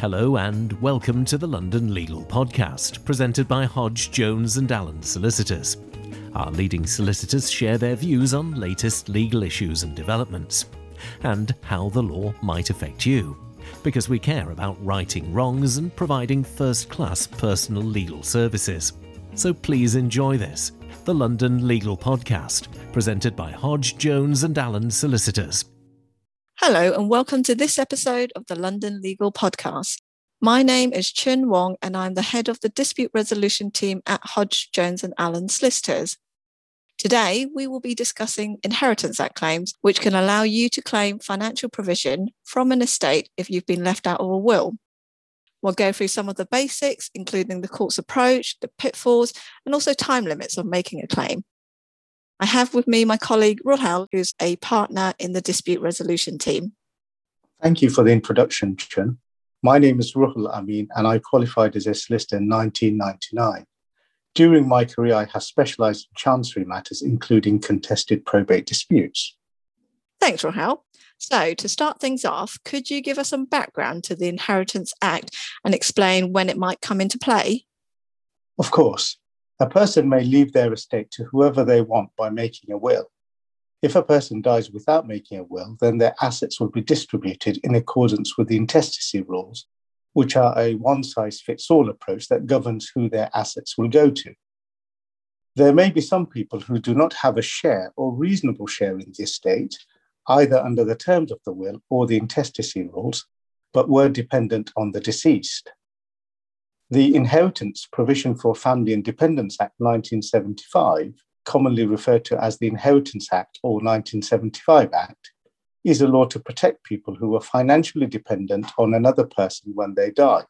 Hello and welcome to the London Legal Podcast, presented by Hodge, Jones and Allen Solicitors. Our leading solicitors share their views on latest legal issues and developments, and how the law might affect you, because we care about righting wrongs and providing first class personal legal services. So please enjoy this, the London Legal Podcast, presented by Hodge, Jones and Allen Solicitors. Hello, and welcome to this episode of the London Legal Podcast. My name is Chun Wong, and I'm the head of the dispute resolution team at Hodge, Jones and Allen Solicitors. Today, we will be discussing Inheritance Act claims, which can allow you to claim financial provision from an estate if you've been left out of a will. We'll go through some of the basics, including the court's approach, the pitfalls, and also time limits of making a claim. I have with me my colleague Ruhul, who's a partner in the dispute resolution team. Thank you for the introduction, Chun. My name is Ruhul Ameen, and I qualified as a solicitor in 1999. During my career, I have specialised in chancery matters, including contested probate disputes. Thanks, Ruhul. So, to start things off, could you give us some background to the Inheritance Act and explain when it might come into play? Of course. A person may leave their estate to whoever they want by making a will. If a person dies without making a will, then their assets will be distributed in accordance with the intestacy rules, which are a one size fits all approach that governs who their assets will go to. There may be some people who do not have a share or reasonable share in the estate, either under the terms of the will or the intestacy rules, but were dependent on the deceased. The Inheritance Provision for Family and Act 1975, commonly referred to as the Inheritance Act or 1975 Act, is a law to protect people who are financially dependent on another person when they die.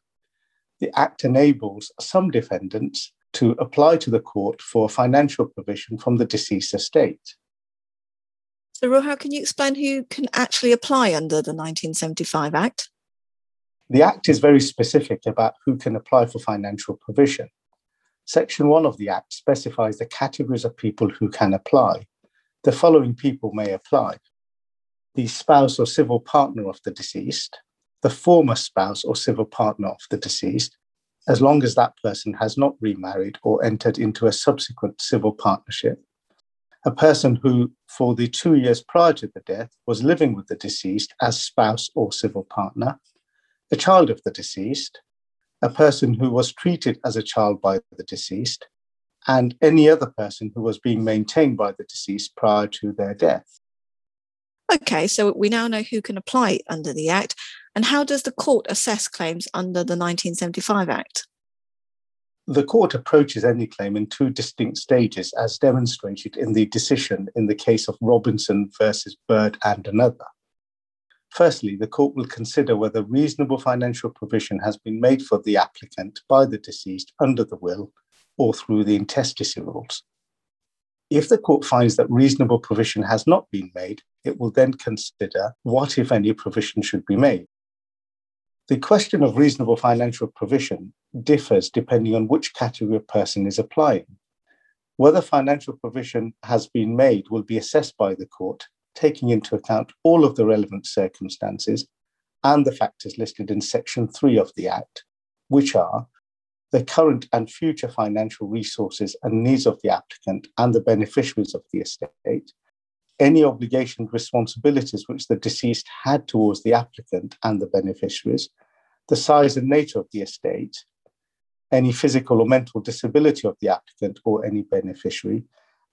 The Act enables some defendants to apply to the court for financial provision from the deceased estate. So, Ruhul, can you explain who can actually apply under the 1975 Act? The Act is very specific about who can apply for financial provision. Section 1 of the Act specifies the categories of people who can apply. The following people may apply the spouse or civil partner of the deceased, the former spouse or civil partner of the deceased, as long as that person has not remarried or entered into a subsequent civil partnership, a person who, for the two years prior to the death, was living with the deceased as spouse or civil partner, a child of the deceased, a person who was treated as a child by the deceased, and any other person who was being maintained by the deceased prior to their death. Okay, so we now know who can apply under the Act. And how does the court assess claims under the 1975 Act? The court approaches any claim in two distinct stages, as demonstrated in the decision in the case of Robinson versus Bird and another. Firstly, the court will consider whether reasonable financial provision has been made for the applicant by the deceased under the will or through the intestacy rules. If the court finds that reasonable provision has not been made, it will then consider what, if any, provision should be made. The question of reasonable financial provision differs depending on which category of person is applying. Whether financial provision has been made will be assessed by the court taking into account all of the relevant circumstances and the factors listed in Section 3 of the Act, which are the current and future financial resources and needs of the applicant and the beneficiaries of the estate, any obligations, responsibilities which the deceased had towards the applicant and the beneficiaries, the size and nature of the estate, any physical or mental disability of the applicant or any beneficiary,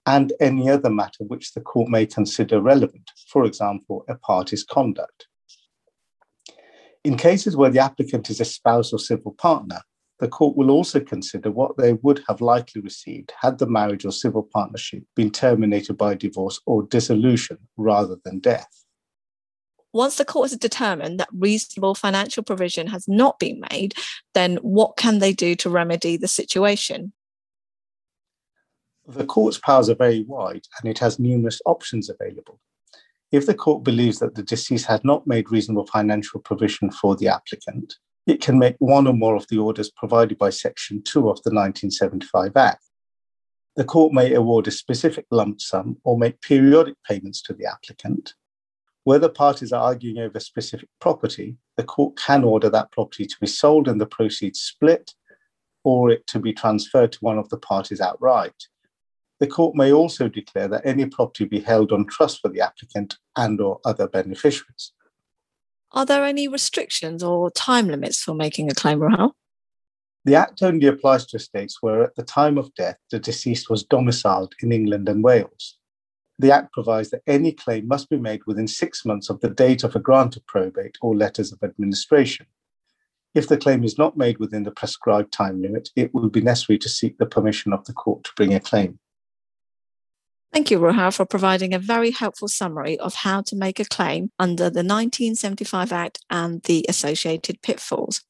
and any other matter which the court may consider relevant, for example, a party's conduct. In cases where the applicant is a spouse or civil partner, the court will also consider what they would have likely received had the marriage or civil partnership been terminated by divorce or dissolution rather than death. Once the court has determined that reasonable financial provision has not been made, then what can they do to remedy the situation? The court's powers are very wide and it has numerous options available. If the court believes that the deceased has not made reasonable financial provision for the applicant, it can make one or more of the orders provided by Section 2 of the 1975 Act. The court may award a specific lump sum or make periodic payments to the applicant, Where the parties are arguing over specific property, the court can order that property to be sold and the proceeds split, or it to be transferred to one of the parties outright. The court may also declare that any property be held on trust for the applicant and or other beneficiaries. Are there any restrictions or time limits for making a claim, Ruhul? The Act only applies to estates where at the time of death the deceased was domiciled in England and Wales the Act provides that any claim must be made within six months of the date of a grant of probate or letters of administration. If the claim is not made within the prescribed time limit, it will be necessary to seek the permission of the court to bring a claim. Thank you, Roha, for providing a very helpful summary of how to make a claim under the 1975 Act and the associated pitfalls.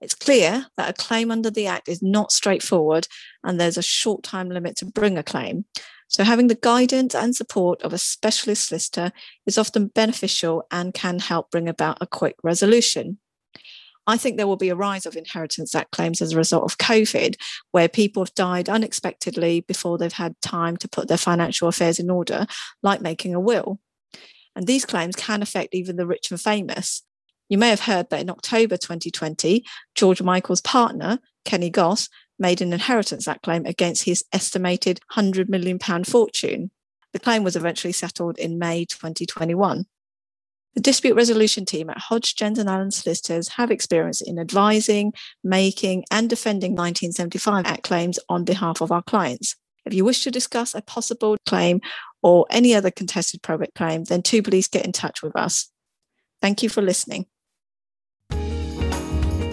It's clear that a claim under the Act is not straightforward and there's a short time limit to bring a claim. So, having the guidance and support of a specialist solicitor is often beneficial and can help bring about a quick resolution. I think there will be a rise of Inheritance Act claims as a result of COVID, where people have died unexpectedly before they've had time to put their financial affairs in order, like making a will. And these claims can affect even the rich and famous. You may have heard that in October 2020, George Michael's partner, Kenny Goss, made an Inheritance Act claim against his estimated £100 million fortune. The claim was eventually settled in May 2021. The dispute resolution team at Hodge, Jones and Allen Solicitors have experience in advising, making, and defending 1975 Act claims on behalf of our clients. If you wish to discuss a possible claim or any other contested probate claim, then do please get in touch with us. Thank you for listening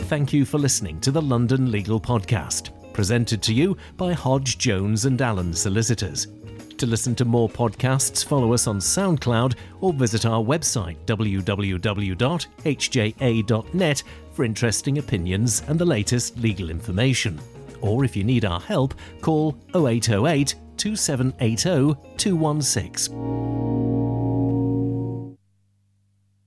thank you for listening to the London Legal Podcast, presented to you by Hodge, Jones and Allen Solicitors. To listen to more podcasts, follow us on SoundCloud or visit our website www.hja.net for interesting opinions and the latest legal information. Or if you need our help, call 0808 2780 216.